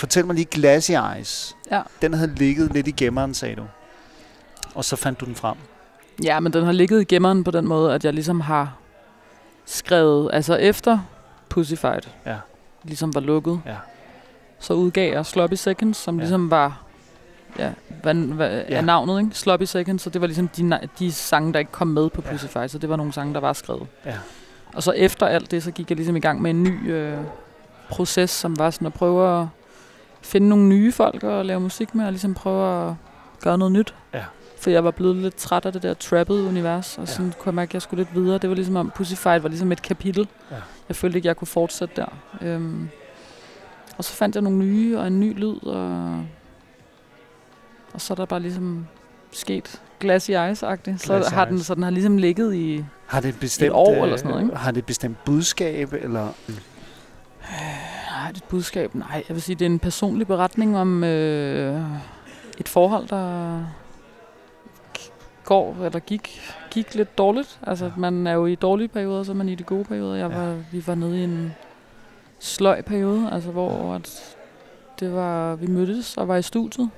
Fortæl mig lige Glassy Eyes. Ja. Den havde ligget lidt i gemmeren, sagde du. Og så fandt du den frem. Ja, men den har ligget i gemmeren på den måde, at jeg ligesom har skrevet, altså efter Pussyfied Ja. ligesom var lukket, Ja. så udgav jeg Sloppy Seconds, som Ja. ja. ligesom var, ja, hvad, hvad Ja. ja. er navnet, ikke? Sloppy Seconds, så det var ligesom de, de sange, der ikke kom med på Ja. Pussyfied, så det var nogle sange, der var skrevet. Ja. Og så efter alt det, så gik jeg ligesom i gang med en ny øh, proces, som var sådan at prøve at finde nogle nye folk at lave musik med, og ligesom prøve at gøre noget nyt. Ja. For jeg var blevet lidt træt af det der trappede univers, og Ja. sådan kunne jeg mærke, at jeg skulle lidt videre. Det var ligesom om Pussyfied var ligesom et kapitel. Ja. Jeg følte ikke, jeg kunne fortsætte der. Øhm, og så fandt jeg nogle nye, og en ny lyd, og, og så er der bare ligesom sket Glassy Eyes-agtigt. Så Glassy har den, så den har ligesom ligget i... Har det et bestemt, år øh, eller sådan noget, ikke? Har det et bestemt budskab, eller... Nej, det er et budskab. Nej, jeg vil sige, det er en personlig beretning om øh, et forhold, der går, eller gik, gik lidt dårligt. Altså, Ja. ja. man er jo i dårlige perioder, så er man i de gode perioder. Jeg Ja. var, Vi var nede i en sløj periode, altså hvor at det var, vi mødtes og var i studiet.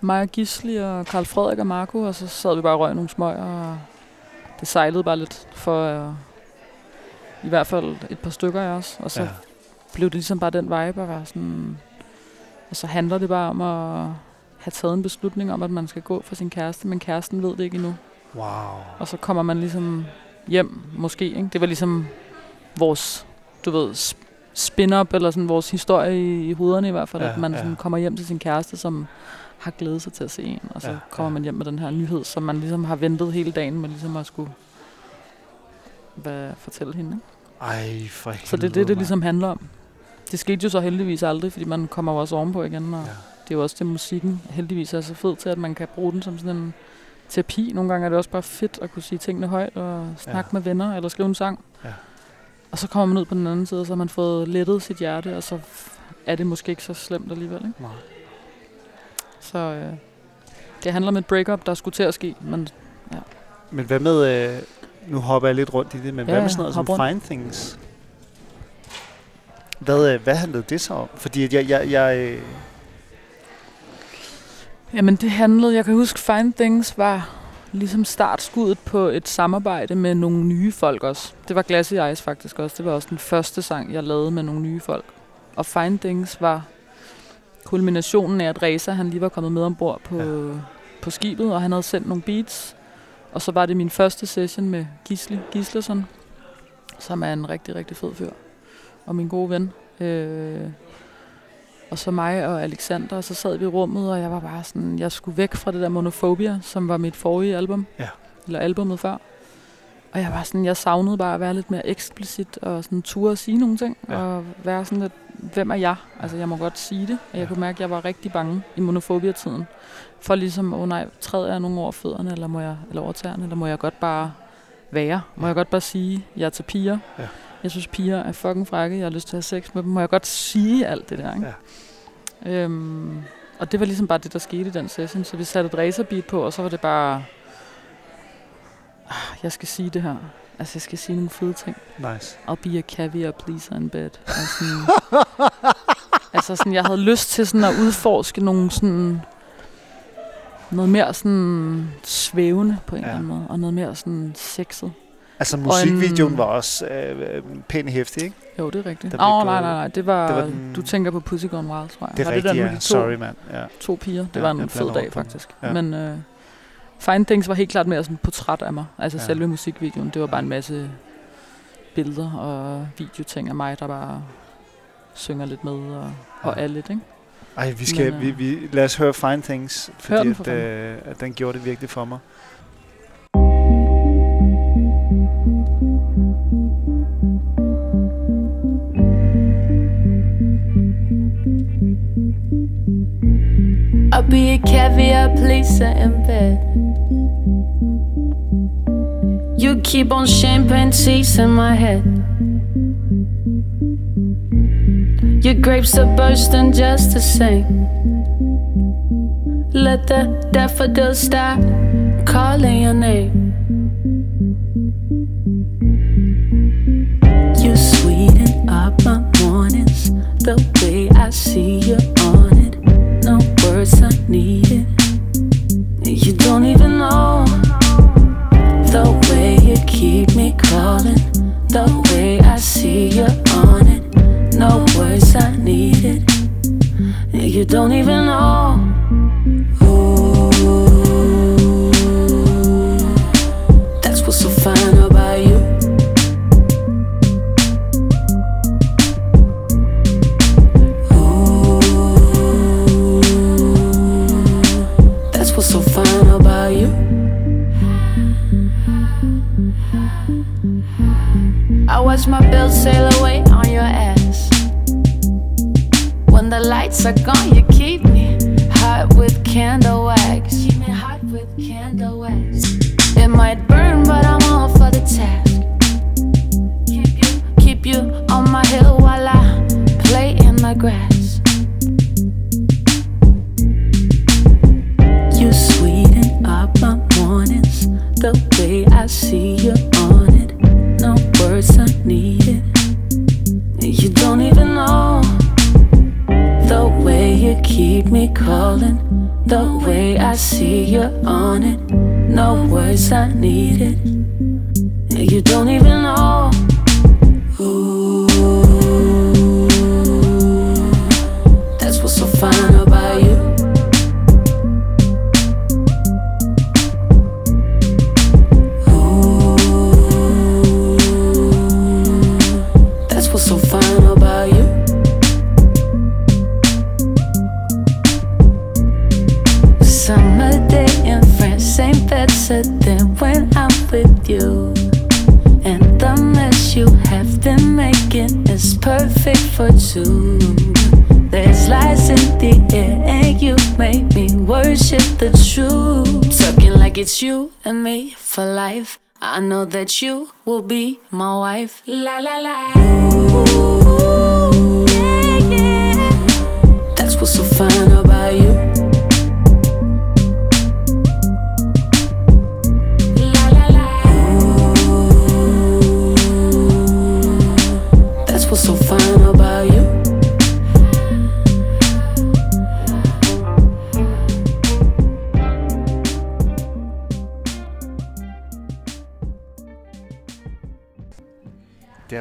Mig og Gisli og Karl Frederik og Marco, og så sad vi bare og røg nogle smøger, og det sejlede bare lidt for øh, i hvert fald et par stykker af os. Og så Ja. Blev det ligesom bare den vibe at være sådan... Og så handler det bare om at have taget en beslutning om, at man skal gå for sin kæreste, men kæresten ved det ikke endnu. Wow. Og så kommer man ligesom hjem, måske. Ikke? Det var ligesom vores, du ved, sp- spin-up, eller sådan vores historie i, i hovederne i hvert fald, Ja, at man ja. sådan kommer hjem til sin kæreste, som har glædet sig til at se en, og så Ja, kommer ja. man hjem med den her nyhed, som man ligesom har ventet hele dagen med ligesom at skulle hvad, fortælle hende. Ikke? Ej, for Så det er det, helvede, det ligesom handler om. Det skete jo så heldigvis aldrig, fordi man kommer jo også ovenpå igen, og ja. det er jo også det, musikken heldigvis er så fed til, at man kan bruge den som sådan en terapi. Nogle gange er det også bare fedt at kunne sige tingene højt, og snakke Ja. ja. med venner, eller skrive en sang. Ja. Og så kommer man ud på den anden side, og så har man fået lettet sit hjerte, og så er det måske ikke så slemt alligevel. Ikke? Nej. Så øh, det handler om et breakup, der skulle til at ske, men Men hvad med... Øh, nu hopper jeg lidt rundt i det, men Ja, hvad med ja, sådan noget som rundt. Fine Things? Hvad, øh, hvad handlede det så om? Fordi jeg... jeg, jeg øh, Jamen det handlede, jeg kan huske Fine Things var ligesom startskuddet på et samarbejde med nogle nye folk også. Det var Glassy Eyes faktisk også. Det var også den første sang, jeg lavede med nogle nye folk. Og Fine Things var kulminationen af, at Reza han lige var kommet med ombord på, ja. på skibet, og han havde sendt nogle beats. Og så var det min første session med Gisli Gislason, som er en rigtig, rigtig fed fyr. Og min gode ven. Øh, og så mig og Alexander, og så sad vi i rummet, og jeg var bare sådan, jeg skulle væk fra det der Monofobia, som var mit forrige album. Ja. Eller albumet før. Og jeg var sådan, jeg savnede bare at være lidt mere eksplicit, og sådan ture at sige nogle ting, Ja. og være sådan lidt, hvem er jeg? Altså, jeg må godt sige det, og jeg Ja. kunne mærke, at jeg var rigtig bange i Monofobia-tiden. For ligesom, åh oh nej, træder jeg nogen over fødderne, eller, må jeg, eller over tæerne, eller må jeg godt bare være? Må jeg godt bare sige, jeg er til piger? Ja. Jeg synes, piger er fucking frække, jeg har lyst til at have sex med dem. Må jeg godt sige alt det der, ikke? Ja. Øhm, og det var ligesom bare det, der skete i den session. Så vi satte et racerbeat på, og så var det bare... Ah, jeg skal sige det her. Altså, jeg skal sige nogle fede ting. nice. I'll be a caviar pleaser in bed. Sådan, altså sådan, jeg havde lyst til sådan at udforske nogle sådan... Noget mere sådan svævende på en ja. eller anden måde. Og noget mere sådan sexet. Altså en- musikvideoen var også øh, øh, pænt hæftig, ikke? Jo, det er rigtigt. Åh, oh, nej, nej, nej. Det var, det var den- du tænker på Pussy Gone Wild, tror jeg. Det er rigtigt, ja. de to, Sorry, mand. Ja. to piger. Det Ja, var en fed dag, faktisk. Ja. Men uh, Fine Things var helt klart mere sådan et portræt af mig. Altså Ja. selve musikvideoen. Det var bare en masse billeder og videoting af mig, der bare synger lidt med og, og Ja. er lidt, ikke? Ej, vi skal, Men, vi, øh, vi, lad os høre Fine Things, Hør fordi den for at, øh, at den gjorde det virkelig for mig. I'll be a caviar pleaser in bed. You keep on champagne teasing my head. Your grapes are bursting just the same. Let the daffodils start calling your name. You sweeten up my mornings the way I see even know the way you keep me calling, the way I see you on it. No words I needed. You don't even know. See you on it. No words are needed. You don't even know the way you keep me calling, the way I see you on it. No words are needed. I know that you will be my wife. La la la. Ooh, yeah, yeah. That's what's so fine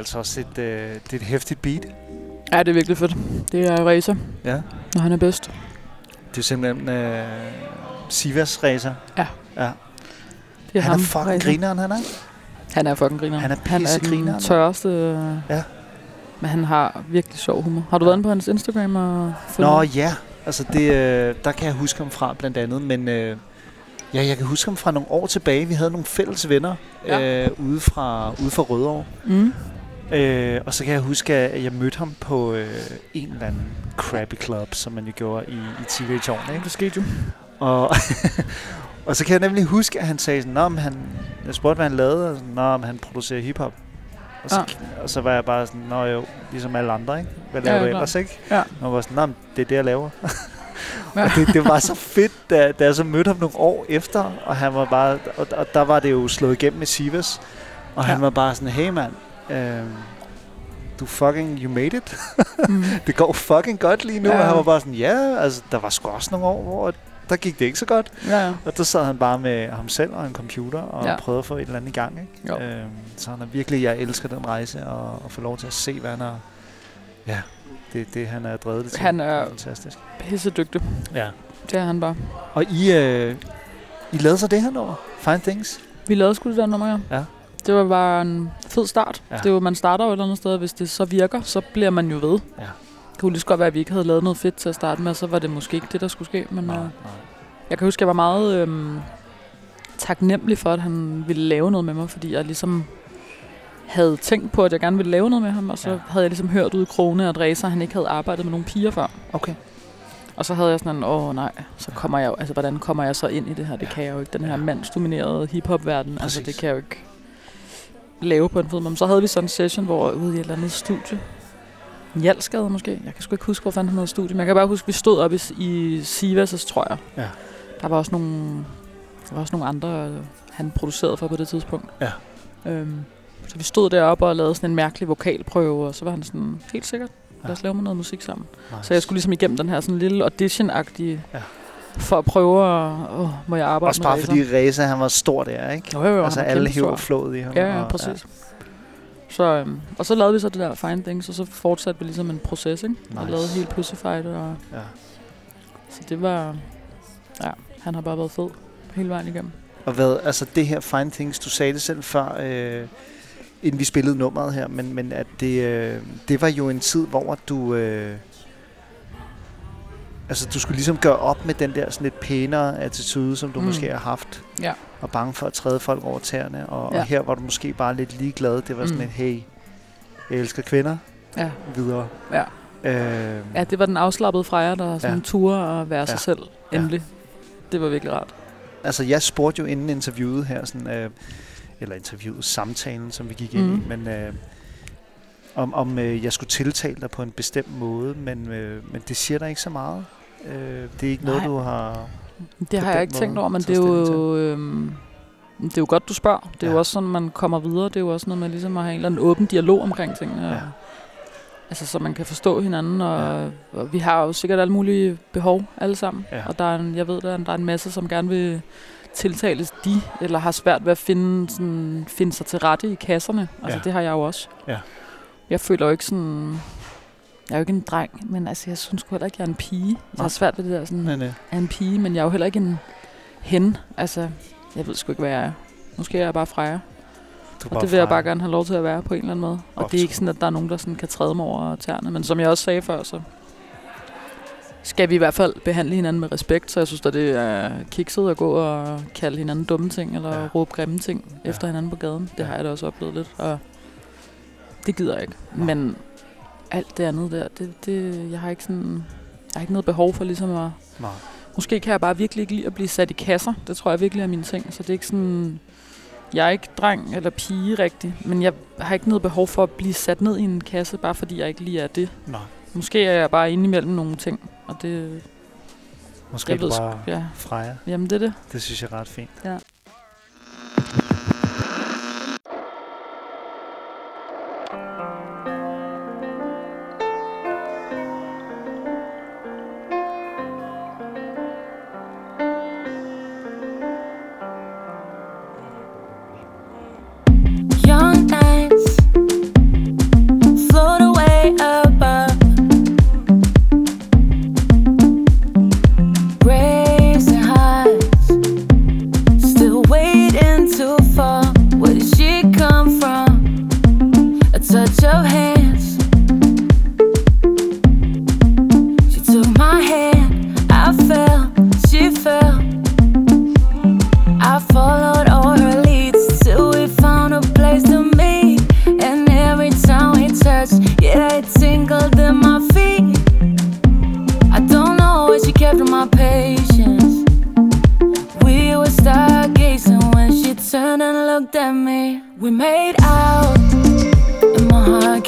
altså også et, øh, det er et hæftigt beat. Ja, det er virkelig fedt. Det er Racer, Ja. når han er bedst. Det er simpelthen øh, Sivas racer. Det er Han ham, er fucking Racer. grineren, han er. Han er fucking griner. Han er han er den tørreste. øh, Ja. Men han har virkelig sjov humor. Har du været inde på hans Instagram og fundet Nå ja, altså det, øh, der kan jeg huske ham fra blandt andet, men øh, ja, jeg kan huske ham fra nogle år tilbage. Vi havde nogle fælles venner Ja. øh, ude, fra, ude fra Rødovre. Mm. Øh, og så kan jeg huske, at jeg mødte ham på øh, en eller anden crappy club, som man jo gjorde i, i teenageårene. Ikke? Det skete jo. Og, og så kan jeg nemlig huske, at han sagde sådan, han, jeg spurgte, hvad han lavede, og sådan, men han producerer hiphop. Og så, Ah. og så var jeg bare sådan, Nå jo, ligesom alle andre, ikke? Hvad laver ja, du ellers, ikke? Ja. Og var sådan, men det er det, jeg laver. Ja. og det, det var så fedt, da, da jeg så mødte ham nogle år efter, og han var bare, og, og der var det jo slået igennem med Sivas, og han Ja. var bare sådan, hey mand, øh, du fucking, you made it. Mm. det går fucking godt lige nu. Ja. Og han var bare sådan, ja, altså, der var sgu også nogle år, hvor der gik det ikke så godt. Ja. Og der sad han bare med ham selv og en computer og Ja. prøvede at få et eller andet i gang. Ikke? Jo. Øhm, så han er virkelig, jeg elsker den rejse og, og få lov til at se, hvad han har... Ja, det, det han er drevet det til. Han er- fantastisk. Pisse dygtig. Ja. Det er han bare. Og I, øh, I lavede så det her nummer, Fine Things. Vi lavede sgu det der nummer, ja. Ja. Det var bare en fed start. Ja. Det var, man starter jo et eller andet sted, og hvis det så virker, så bliver man jo ved. Ja. Det kunne lige så godt være, at vi ikke havde lavet noget fedt til at starte med, så var det måske ikke det, der skulle ske. Men Nej, øh, nej. jeg kan huske, at jeg var meget øhm, taknemmelig for, at han ville lave noget med mig, fordi jeg ligesom havde tænkt på, at jeg gerne ville lave noget med ham, og så Ja. havde jeg ligesom hørt ud i krone, at Reza, han ikke havde arbejdet med nogle piger før. Okay. Og så havde jeg sådan en, åh nej, så kommer jeg jo, altså hvordan kommer jeg så ind i det her? Det Ja. kan jeg jo ikke, den her mandsdominerede hiphop-verden. Altså det kan jeg jo ikke lave på en fed måde. Men så havde vi sådan en session, hvor ude i et eller andet studie, Hjalskade måske, jeg kan sgu ikke huske, hvor fanden han havde studie, men jeg kan bare huske, at vi stod op i, i Sivas, tror jeg. Ja. Der var også nogle, der var også nogle andre, han producerede for på det tidspunkt. Ja. Øhm, så vi stod deroppe og lavede sådan en mærkelig vokalprøve, og så var han sådan, helt sikkert, lad os lave noget musik sammen. Nice. Så jeg skulle ligesom igennem den her sådan lille audition-agtige, Ja. For at prøve at, åh, må jeg arbejde Også med bare Reza? fordi Reza, han var stor der, ikke? Jo, jo, jo, altså alle hæver flået i ham. Ja, ja, og- præcis. Så, øhm, og så lavede vi så det der Fine Things, og så fortsatte vi ligesom en proces, ikke? Og Nice. lavede helt Pussyfight og Ja. Så det var... Ja, han har bare været fed hele vejen igennem. Og hvad, altså det her Fine Things, du sagde det selv før, øh, inden vi spillede nummeret her, men, men at det, øh, det var jo en tid, hvor du... Øh, altså du skulle ligesom gøre op med den der sådan lidt pænere attitude, som du mm. Mm. måske har haft. Ja. Og bange for at træde folk over tæerne. Og, Ja. og her var du måske bare lidt ligeglad. Det var sådan Mm. et, hey, jeg elsker kvinder. Ja. Videre. Ja. Øh, Ja, det var den afslappede Freja, der sådan Ja. ja. turde at være sig Ja. selv. Ja. Endelig. Det var virkelig rart. Altså, jeg spurgte jo inden interviewet her, sådan, øh, eller interviewet, samtalen, som vi gik ind Mhm. i, men øh, om, om øh, jeg skulle tiltale dig på en bestemt måde, men, øh, men det siger dig ikke så meget. Øh, det er ikke noget, Nej. du har... Det har jeg ikke tænkt over, men det er jo... Øhm, det er jo godt, du spørger. Det er Ja. jo også sådan, man kommer videre. Det er jo også noget med ligesom at have en eller anden åben dialog omkring tingene. Ja. Altså, så man kan forstå hinanden, og, ja. og vi har jo sikkert alle mulige behov alle sammen. Ja. Og der er en, jeg ved, der er, der er en masse, som gerne vil tiltales de, eller har svært ved at finde, sådan, finde sig til rette i kasserne. Altså, Ja. det har jeg jo også. Ja. Jeg føler jo ikke sådan... Jeg er jo ikke en dreng, men altså, jeg synes heller ikke, jeg er en pige. Jeg Nej. har svært ved det der sådan, Men, øh, er en pige, men jeg er jo heller ikke en hen. Altså, jeg ved sgu ikke, hvad jeg er. Måske er jeg bare frejer. du Og det vil jeg bare gerne have lov til at være på en eller anden måde. Og Godt. det er ikke sådan, at der er nogen, der sådan kan træde mig over tæerne. Men som jeg også sagde før, så skal vi i hvert fald behandle hinanden med respekt. Så jeg synes, at det er kikset at gå og kalde hinanden dumme ting, eller Ja. ja. råbe grimme ting Ja. efter hinanden på gaden. Det Ja. har jeg da også oplevet lidt, og det gider jeg ikke. Nå. Men alt det andet der, det, det, jeg har ikke sådan... Jeg har ikke noget behov for ligesom at... Nej. Måske kan jeg bare virkelig ikke lide at blive sat i kasser. Det tror jeg virkelig er min ting. Så det er ikke sådan... Jeg er ikke dreng eller pige rigtig, men jeg har ikke noget behov for at blive sat ned i en kasse, bare fordi jeg ikke lige er det. Nej. Måske er jeg bare inde imellem nogle ting, og det... Måske Jeg er du ved bare Ja, Freja. jamen det er det. Det synes jeg er ret fint. Ja. Patience. We were stargazing when she turned and looked at me. We made out, and my heart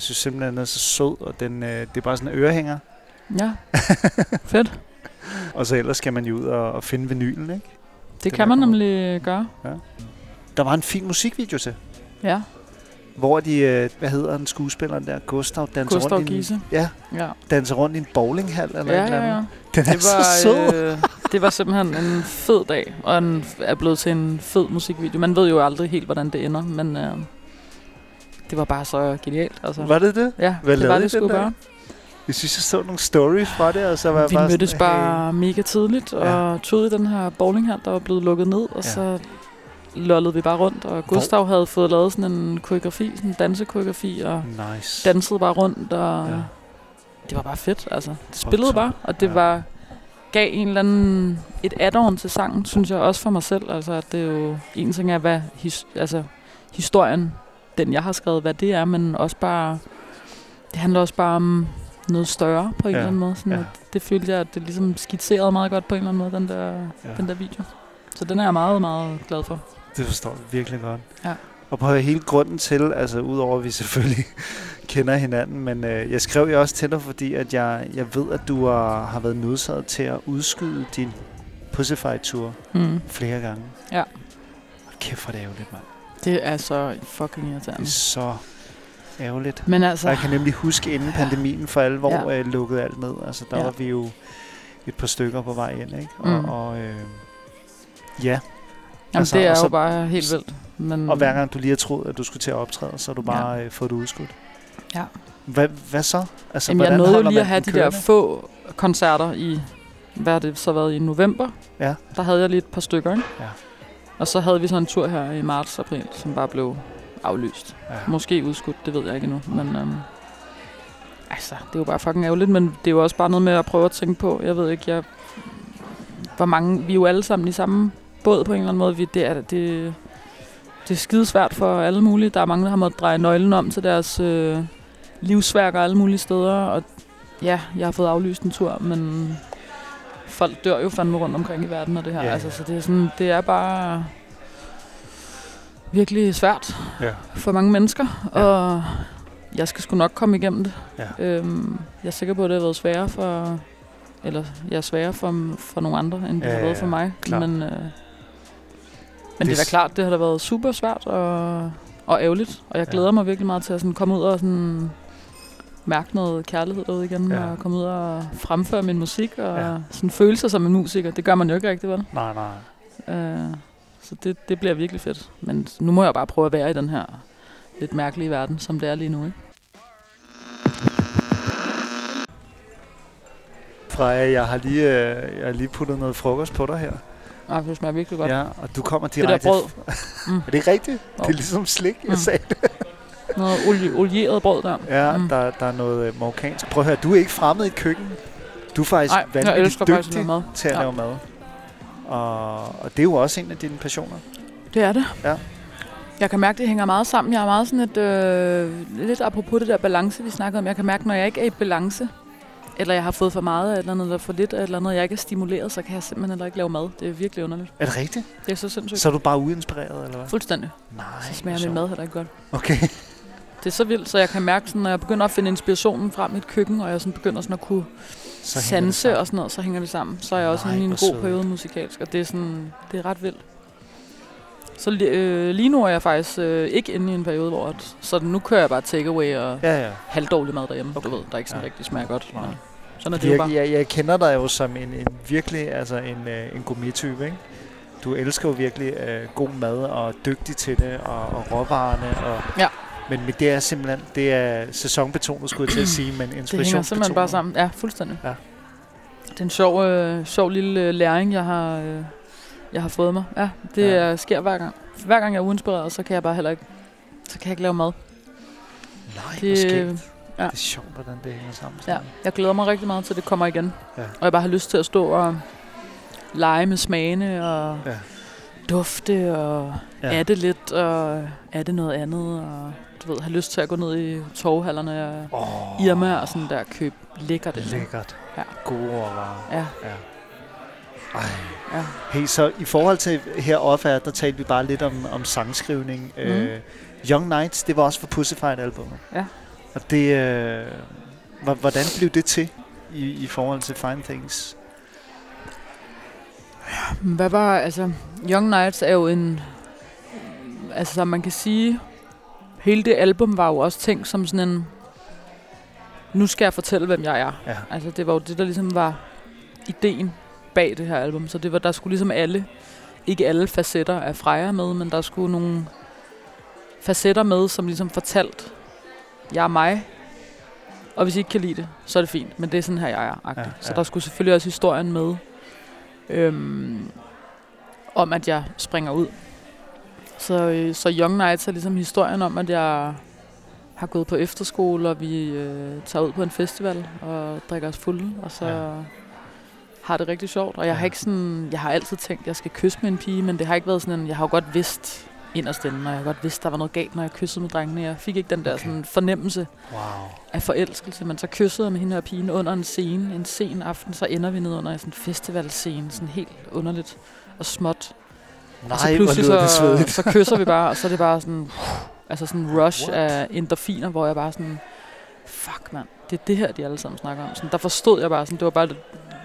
Jeg synes simpelthen, den er så sød, og den, øh, det er bare sådan en ørehænger. Ja, fedt. Og så ellers skal man jo ud og, og finde vinylen, ikke? Det Den kan man nemlig gøre. Der var en fin musikvideo til, Ja, hvor de, øh, hvad hedder den skuespilleren der, Gustav, danser Gustav rundt, i en, ja, Ja, danser rundt i en bowlinghal eller ja, et eller ja. andet. ja. Den er Det var, så sød. øh, det var simpelthen en fed dag, og en, er blevet til en fed musikvideo. Man ved jo aldrig helt, hvordan det ender, men øh, det var bare så genialt. Altså. Var det det? Ja, Hvad det var det I den skulle bare. Jeg synes, jeg så nogle stories fra det, og så var Vi bare mødtes sådan, bare mega tidligt, og tog i den her bowlinghal, der var blevet lukket ned, og Ja. så lollede vi bare rundt, og Gustav havde fået lavet sådan en koreografi, sådan en dansekoreografi, og Hey, nice. dansede bare rundt, og Ja. ja. det var bare fedt, altså. Det spillede bare, og det Ja. ja. var gav en eller anden, et add-on til sangen, synes jeg også for mig selv, altså at det er jo, en ting er, hvad his, altså, historien, den jeg har skrevet, hvad det er, men også bare, det handler også bare om noget større på en Ja. eller anden måde. Sådan Ja. at det følte jeg, at det ligesom skitserede meget godt på en eller anden måde, den der, Ja. den der video. Så den er jeg meget, meget glad for. Det forstår jeg virkelig godt. Ja. Og på hele grunden til, altså udover at vi selvfølgelig kender hinanden, men øh, jeg skrev jo også til dig, fordi at jeg, jeg ved, at du har, har været nødsaget til at udskyde din Pussyfight-tur Mm. flere gange. Ja. Hold kæft, er det ærgerligt, mand. Det er så fucking Det er irriterende. så ærgerligt. Men Så. altså, Jeg kan nemlig huske, inden pandemien for alvor Ja. øh, lukkede alt ned. Altså, der Ja. var vi jo et par stykker på vej ind, ikke? Og, Mm. og øh, ja, jamen, altså, det er så- jo bare helt vildt. Men, og hver gang du lige har troet, at du skulle til at optræde, så har du bare ja. øh, fået det udskudt. Ja. Hvad, hvad så? Altså, Jamen, jeg nåede jo lige at have de der kørende? få koncerter i, hvad har det så været, i november. Ja. Der havde jeg lige et par stykker, ikke? Ja. Og så havde vi så en tur her i marts-april, som bare blev aflyst. Ja. Måske udskudt, det ved jeg ikke endnu. Men øhm, altså, det er jo bare fucking ærgerligt, men det er jo også bare noget med at prøve at tænke på. Jeg ved ikke, jeg, hvor mange, vi er jo alle sammen i samme båd på en eller anden måde. Vi, det, er, det, det er skidesvært for alle mulige. Der er mange, der har måttet dreje nøglen om til deres øh, livsværker alle mulige steder. Og ja, jeg har fået aflyst en tur, men folk dør jo fandme rundt omkring i verden og det her. Ja, Ja, ja. altså, så det er, sådan, det er bare virkelig svært Ja. for mange mennesker, Ja. ja. og jeg skal sgu nok komme igennem det. Ja. Øhm, jeg er sikker på, at det har været sværere for, eller jeg er sværere for, for nogle andre, end det Ja, har ja, været for ja. mig. Klart. Men, øh, men det, Det er da klart, det har da været super svært og, og ærgerligt, og jeg Ja. glæder mig virkelig meget til at sådan komme ud og sådan mærke noget kærlighed derude igen, Ja. og komme ud og fremføre min musik, og Ja. sådan føle sig som en musiker. Det gør man jo ikke rigtig, vel? Nej, nej. Øh, så det, det bliver virkelig fedt. Men nu må jeg bare prøve at være i den her lidt mærkelige verden, som det er lige nu. Ikke? Freja, jeg har lige, øh, jeg har lige puttet noget frokost på dig her. Ah, det smager virkelig godt. Ja, og du kommer det der direkte... brød. Mm. Er det ikke rigtigt? Jo. Det er ligesom slik, jeg Mm. sagde. Noget olie, olieret brød der. Ja, Mm. der, der er noget øh, marokkansk. Prøv at høre, du er ikke fremmed i et køkken. Du er faktisk jeg vanvittigt dygtig mad. til at Ja. lave mad. Og, og det er jo også en af dine passioner. Det er det. Ja. Jeg kan mærke, det hænger meget sammen. Jeg er meget sådan et... Øh, lidt apropos det der balance, vi snakkede om. Jeg kan mærke, når jeg ikke er i balance, eller jeg har fået for meget af et eller andet, eller for lidt af et eller andet, jeg ikke er stimuleret, så kan jeg simpelthen heller ikke lave mad. Det er virkelig underligt. Er det rigtigt? Det er så sindssygt. Så er du bare uinspireret, eller hvad? Fuldstændig. Nej, Så smager min mad heller ikke godt. Okay. Det er så vildt, så jeg kan mærke, sådan, når jeg begynder at finde inspirationen frem i et køkken, og jeg sådan begynder sådan at kunne Så sanse og sådan noget, så hænger det sammen. Så er jeg også Nej, i en god sødt. periode musikalsk, og det er, sådan, det er ret vildt. Så øh, lige nu er jeg faktisk øh, ikke inde i en periode, hvor at, så nu kører jeg bare takeaway og Ja, ja. halvdårlig mad derhjemme, Okay. du ved, der ikke sådan Ja. rigtig smager godt. Nej. Sådan er det jo bare. Jeg, jeg, jeg kender dig jo som en, en virkelig, altså en, øh, en gourmet-type, ikke? Du elsker jo virkelig øh, god mad og er dygtig til det, og, og råvarerne. Og, Ja. Men, men det er simpelthen, det er sæsonbetonet, skulle jeg til at sige, men Det hænger simpelthen bare sammen. Ja, fuldstændig. Ja. Det er en sjov, øh, sjov lille øh, læring, jeg har, øh, jeg har fået mig. Ja, det Ja. sker hver gang. Hver gang jeg er uinspireret, så kan jeg bare heller ikke, så kan jeg ikke lave mad. Nej, Det, det, Ja. Det er sjovt, hvordan det hænger sammen. Ja, jeg glæder mig rigtig meget til, at det kommer igen. Ja. Og jeg bare har lyst til at stå og lege med smagene og Ja. dufte og ja. er det lidt og er det noget andet. Og du ved, har lyst til at gå ned i torvhallerne og Oh, Irma og sådan der købe lækkert. Lækkert. Ja. Gode råvarer. Ja, Ja. Ej. ja. Hey, så i forhold til her off der talte vi bare lidt om, om sangskrivning. Mm. Øh, Young Nights, det var også for Pussyfied albumet. Ja. Og det, øh, hvor- hvordan blev det til i, i forhold til Fine Things? Hvad var, altså, Young Nights er jo en, altså som man kan sige, hele det album var jo også tænkt som sådan en, nu skal jeg fortælle, hvem jeg er. Ja. Altså det var jo det, der ligesom var ideen bag det her album. Så det var, der skulle ligesom alle, ikke alle facetter af Freja med, men der skulle nogle facetter med, som ligesom fortalt, jeg er mig, og hvis I ikke kan lide det, så er det fint, men det er sådan her, jeg er. Ja, Ja, Så der skulle selvfølgelig også historien med, øhm, om at jeg springer ud. Så, øh, så Young Nights er ligesom historien om, at jeg har gået på efterskole, og vi øh, tager ud på en festival og drikker os fulde, og så Ja. har det rigtig sjovt. Og jeg har ikke sådan, jeg har altid tænkt, at jeg skal kysse med en pige, men det har ikke været sådan en, jeg har jo godt vidst inderst inde, og jeg har godt vidst, der var noget galt, når jeg kyssede med drengene. Jeg fik ikke den der Okay. sådan fornemmelse Wow. af forelskelse, men så kyssede jeg med hende her pigen under en scene, en sen aften, så ender vi ned under sådan en festivalscene, sådan helt underligt og småt. Nej, og så pludselig så, svedigt. så kysser vi bare, og så er det bare sådan, altså sådan en rush What? af endorfiner, hvor jeg bare sådan, fuck mand, det er det her, de alle sammen snakker om. Sådan, der forstod jeg bare sådan, det var bare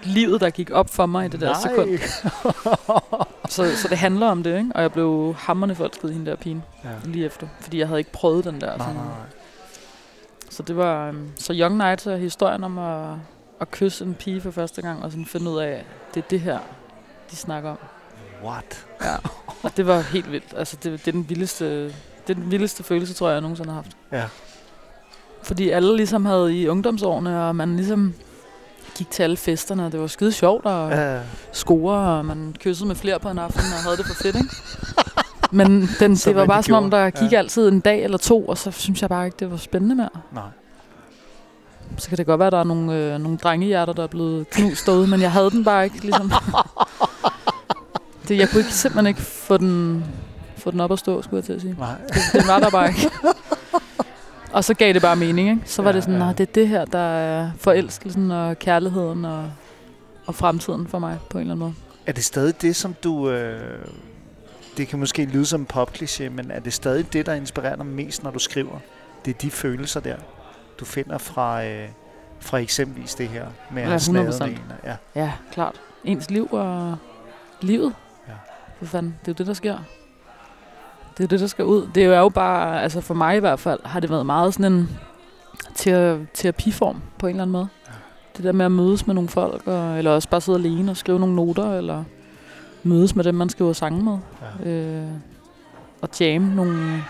livet, der gik op for mig i det der Nej. sekund. Så, så det handler om det, ikke? Og jeg blev hammerne forelsket i hende der pigen ja. lige efter, fordi jeg havde ikke prøvet den der. Sådan, nej, nej. så det var um, så Young Nights er historien om at, at kysse en pige for første gang og sådan finde ud af, at det er det her, de snakker om. What? Ja. Og det var helt vildt. Altså det, det er den vildeste, det er den vildeste følelse, tror jeg, jeg nogensinde har haft. Ja. Fordi alle ligesom havde i ungdomsårene, og man ligesom gik til alle festerne, og det var skide sjovt at Ja. score, og man kyssede med flere på en aften, og havde det for fedt, ikke? Men den, det var bare som om, der gik Ja. altid en dag eller to, og så synes jeg bare ikke, det var spændende mere. Nej. Så kan det godt være, at der er nogle, øh, nogle drengehjerter, der er blevet knust derude, men jeg havde den bare ikke, ligesom. det, jeg kunne ikke, simpelthen ikke få den, få den op at stå, skulle jeg til at sige. Nej. Det, den var der bare ikke. Og så gav det bare mening, ikke? Så var Ja, det sådan, ja. det er det her, der er forelskelsen og kærligheden og, og fremtiden for mig, på en eller anden måde. Er det stadig det, som du... Øh, det kan måske lyde som en popkliché, men er det stadig det, der inspirerer dig mest, når du skriver? Det er de følelser der, du finder fra, øh, fra eksempelvis det her med at Ja, snadet 100%. en. Ja. Ja, klart. Ens liv og livet. For fanden, det er jo det, der sker. Det er jo det, der skal ud. Det er jo bare, altså for mig i hvert fald, har det været meget sådan en ter- terapiform på en eller anden måde. Ja. Det der med at mødes med nogle folk, og, eller også bare sidde alene og skrive nogle noter, eller mødes med dem, man skriver sange med. Ja. Øh, og jamme nogle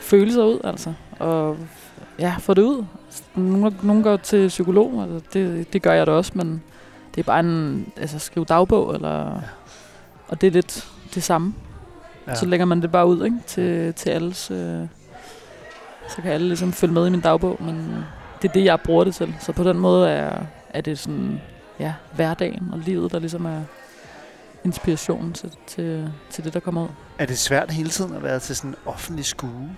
følelser ud, altså. Og ja, få det ud. Nogle, nogle går til psykolog, altså det, det gør jeg da også, men det er bare en, altså skrive dagbog, eller, Ja. og det er lidt det samme. Ja. Så lægger man det bare ud, ikke? Til, til alles, øh, så kan alle ligesom følge med i min dagbog, men det er det, jeg bruger det til. Så på den måde er, er det sådan, ja, hverdagen og livet, der ligesom er inspiration til, til, til det, der kommer ud. Er det svært hele tiden at være til sådan en offentlig skue?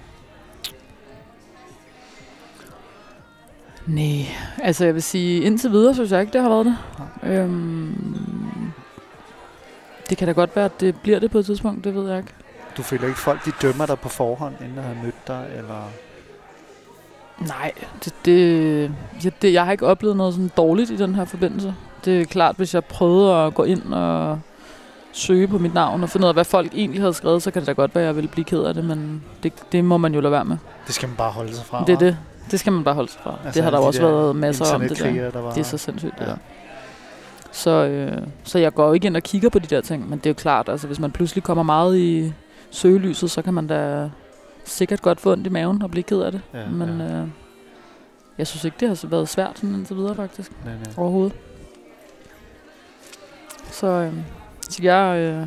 Nej, altså jeg vil sige, indtil videre synes jeg ikke, det har været det. Øhm, det kan da godt være, at det bliver det på et tidspunkt, det ved jeg ikke. Du føler ikke, folk de dømmer dig på forhånd, inden at have mødt dig? Eller? Nej, det, det, jeg, det, jeg har ikke oplevet noget sådan dårligt i den her forbindelse. Det er klart, hvis jeg prøvede at gå ind og søge på mit navn og finde ud af, hvad folk egentlig havde skrevet, så kan det da godt være, at jeg ville blive ked af det, men det, det må man jo lade være med. Det skal man bare holde sig fra. Det er det. Det skal man bare holde sig fra. Altså, det har der de også der været masser om det der. Der var... Det er så sindssygt, det Ja. der. Så, øh, så jeg går ikke ind og kigger på de der ting, men det er jo klart, altså hvis man pludselig kommer meget i søgelyset, så kan man da sikkert godt få ondt i maven og blive ked af det. Ja, men ja. øh, jeg synes ikke, det har været svært sådan indtil videre faktisk, Nej, nej. overhovedet. Så, øh, så jeg, øh,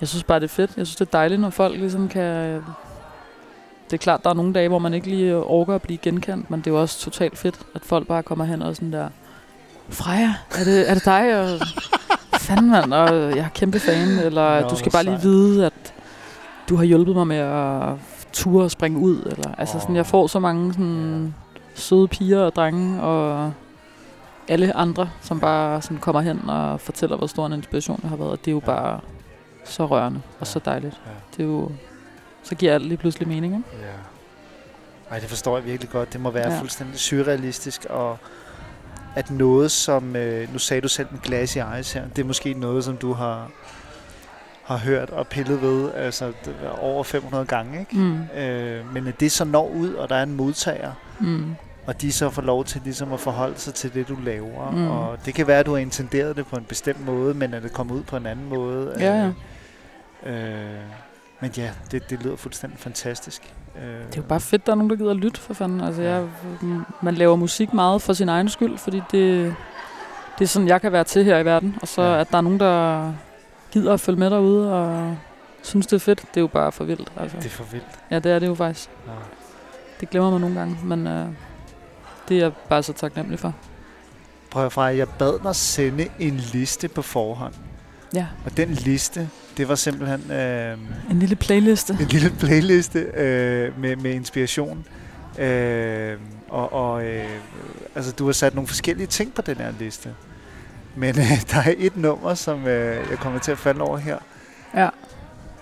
jeg synes bare, det er fedt. Jeg synes, det er dejligt, når folk ligesom kan... Øh, det er klart, der er nogle dage, hvor man ikke lige orker at blive genkendt, men det er jo også totalt fedt, at folk bare kommer hen og sådan der, Freja, er det, er det dig? Og, fanden mand, og jeg er kæmpe fan, eller Nå, du skal bare lige sejt. vide, at du har hjulpet mig med at ture og springe ud, eller altså sådan, jeg får så mange sådan søde piger og drenge, og alle andre, som bare sådan kommer hen og fortæller, hvor stor en inspiration jeg har været, og det er jo Ja. bare så rørende og så dejligt. Ja. Det er jo, så giver alt lige pludselig mening, ikke? Ja. Ej, det forstår jeg virkelig godt. Det må være. Ja. fuldstændig surrealistisk, og at noget som, øh, nu sagde du selv med glas i eyes her, det er måske noget, som du har, har hørt og pillet ved altså, er over 500 gange, ikke? Mm. Øh, men at det så når ud, og der er en modtager, Mm. og de så får lov til ligesom at forholde sig til det, du laver. Mm. Og det kan være, at du har intenderet det på en bestemt måde, men at det kommer ud på en anden måde. Ja, ja. Øh, men ja, det, det lyder fuldstændig fantastisk. Øh, Det er jo bare fedt, der er nogen, der gider at lytte, for fanden. Altså, jeg, man laver musik meget for sin egen skyld, fordi det, det er sådan, jeg kan være til her i verden. Og så Ja. at der er nogen, der gider at følge med derude og synes, det er fedt, det er jo bare for vildt. Altså. Det er for vildt. Ja, det er det jo faktisk. Ja. Det glemmer man nogle gange, men øh, det er jeg bare så taknemmelig for. Prøv at fra, jeg bad dig sende en liste på forhånd. Ja, Og den liste, det var simpelthen øh, en lille playliste. en lille playliste øh, med, med inspiration. Øh, og og øh, altså, du har sat nogle forskellige ting på den her liste. Men øh, der er et nummer, som øh, jeg kommer til at falde over her. Ja. Jeg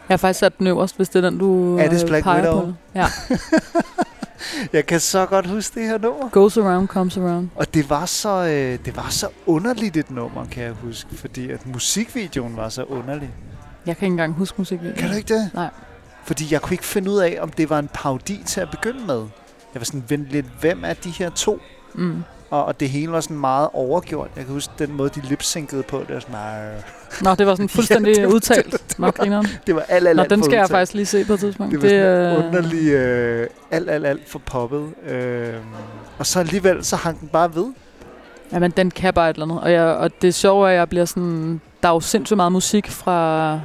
har faktisk sat den øverst, hvis det er den, du Er det øh, Black peger Widow? på. Ja. Jeg kan så godt huske det her nummer. Goes around, comes around. Og det var så øh, det var så underligt et nummer, kan jeg huske, fordi at musikvideoen var så underlig. Jeg kan ikke engang huske musikvideoen. Kan du ikke det? Nej. Fordi jeg kunne ikke finde ud af, om det var en parodi til at begynde med. Jeg var sådan, vent lidt, hvem er de her to? Mm. Og, og det hele var sådan meget overgjort. Jeg kan huske den måde, de lipsynkede på. Det var sådan, nej, Nå, det var sådan fuldstændig Ja, det var- udtalt. Nå, grineren. det var alt, alt, Nå, alt den skal jeg udtalt. faktisk lige se på et tidspunkt. Det var sådan øh, underlig, øh, alt, alt, alt for poppet. Øh, og så alligevel, så hang den bare ved. Jamen, den kan bare et eller andet. Og, jeg, og det er sjovt, at jeg bliver sådan... Der er jo sindssygt meget musik fra...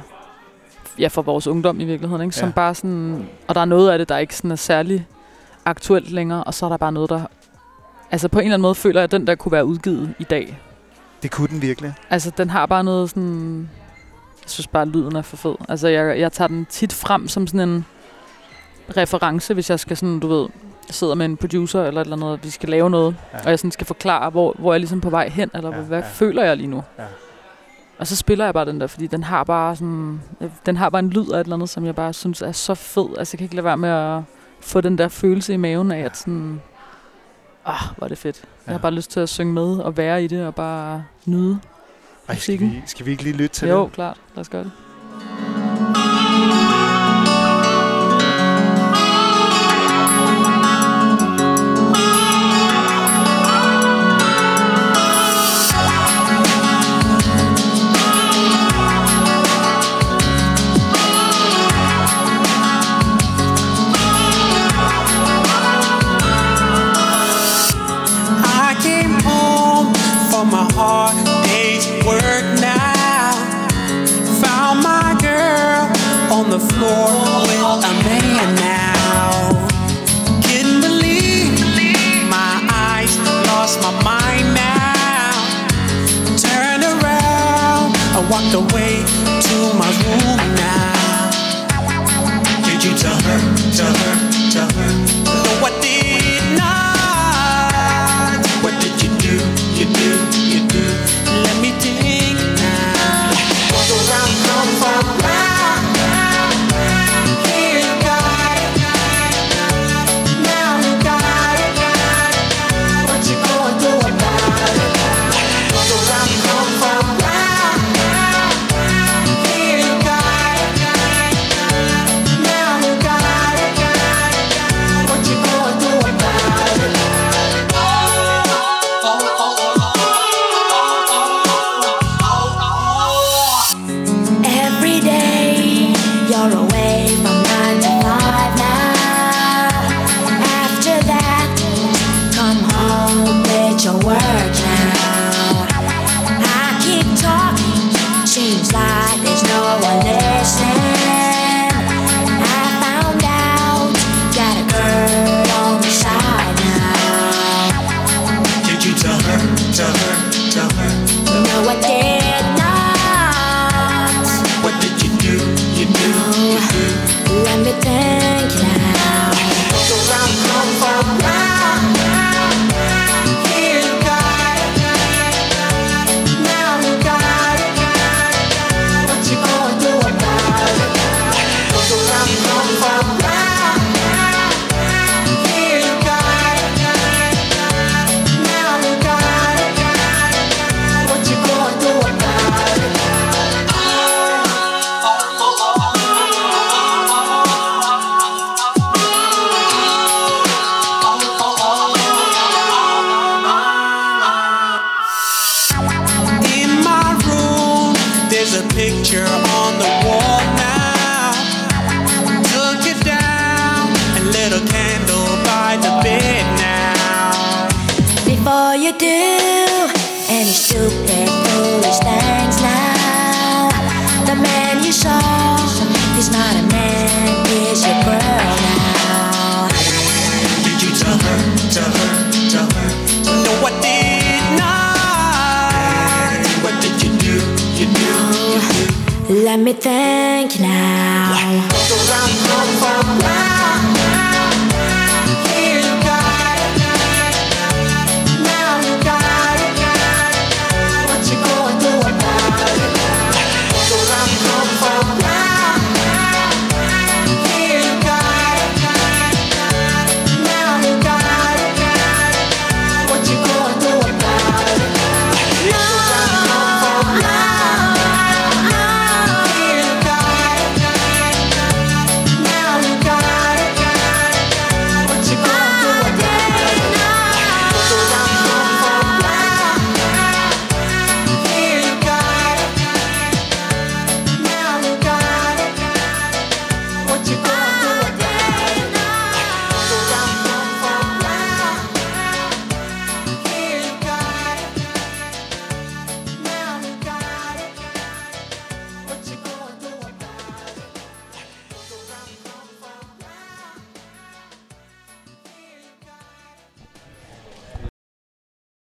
Ja, fra vores ungdom i virkeligheden, ikke? Som Ja. bare sådan... Og der er noget af det, der ikke sådan er særlig aktuelt længere. Og så er der bare noget, der... Altså, på en eller anden måde føler jeg, at den der kunne være udgivet i dag. Det kunne den virkelig. Altså, den har bare noget sådan... Jeg synes bare, at lyden er for fed. Altså, jeg, jeg tager den tit frem som sådan en reference, hvis jeg skal sådan, du ved, sidder med en producer eller et eller andet, og vi skal lave noget, Ja. ja. og jeg sådan skal forklare, hvor, hvor jeg er ligesom på vej hen, eller Ja, ja, hvad ja. ja. føler jeg lige nu. Ja. Og så spiller jeg bare den der, fordi den har bare sådan, den har bare en lyd af et eller andet, som jeg bare synes er så fed. Altså, jeg kan ikke lade være med at få den der følelse i maven af, at sådan, ah, hvor er det fedt. Jeg har Ja. bare lyst til at synge med og være i det, og bare nyde. Ej, skal, musikken. vi, skal vi ikke lige lytte til Jo, det? klart. Lad os gøre det.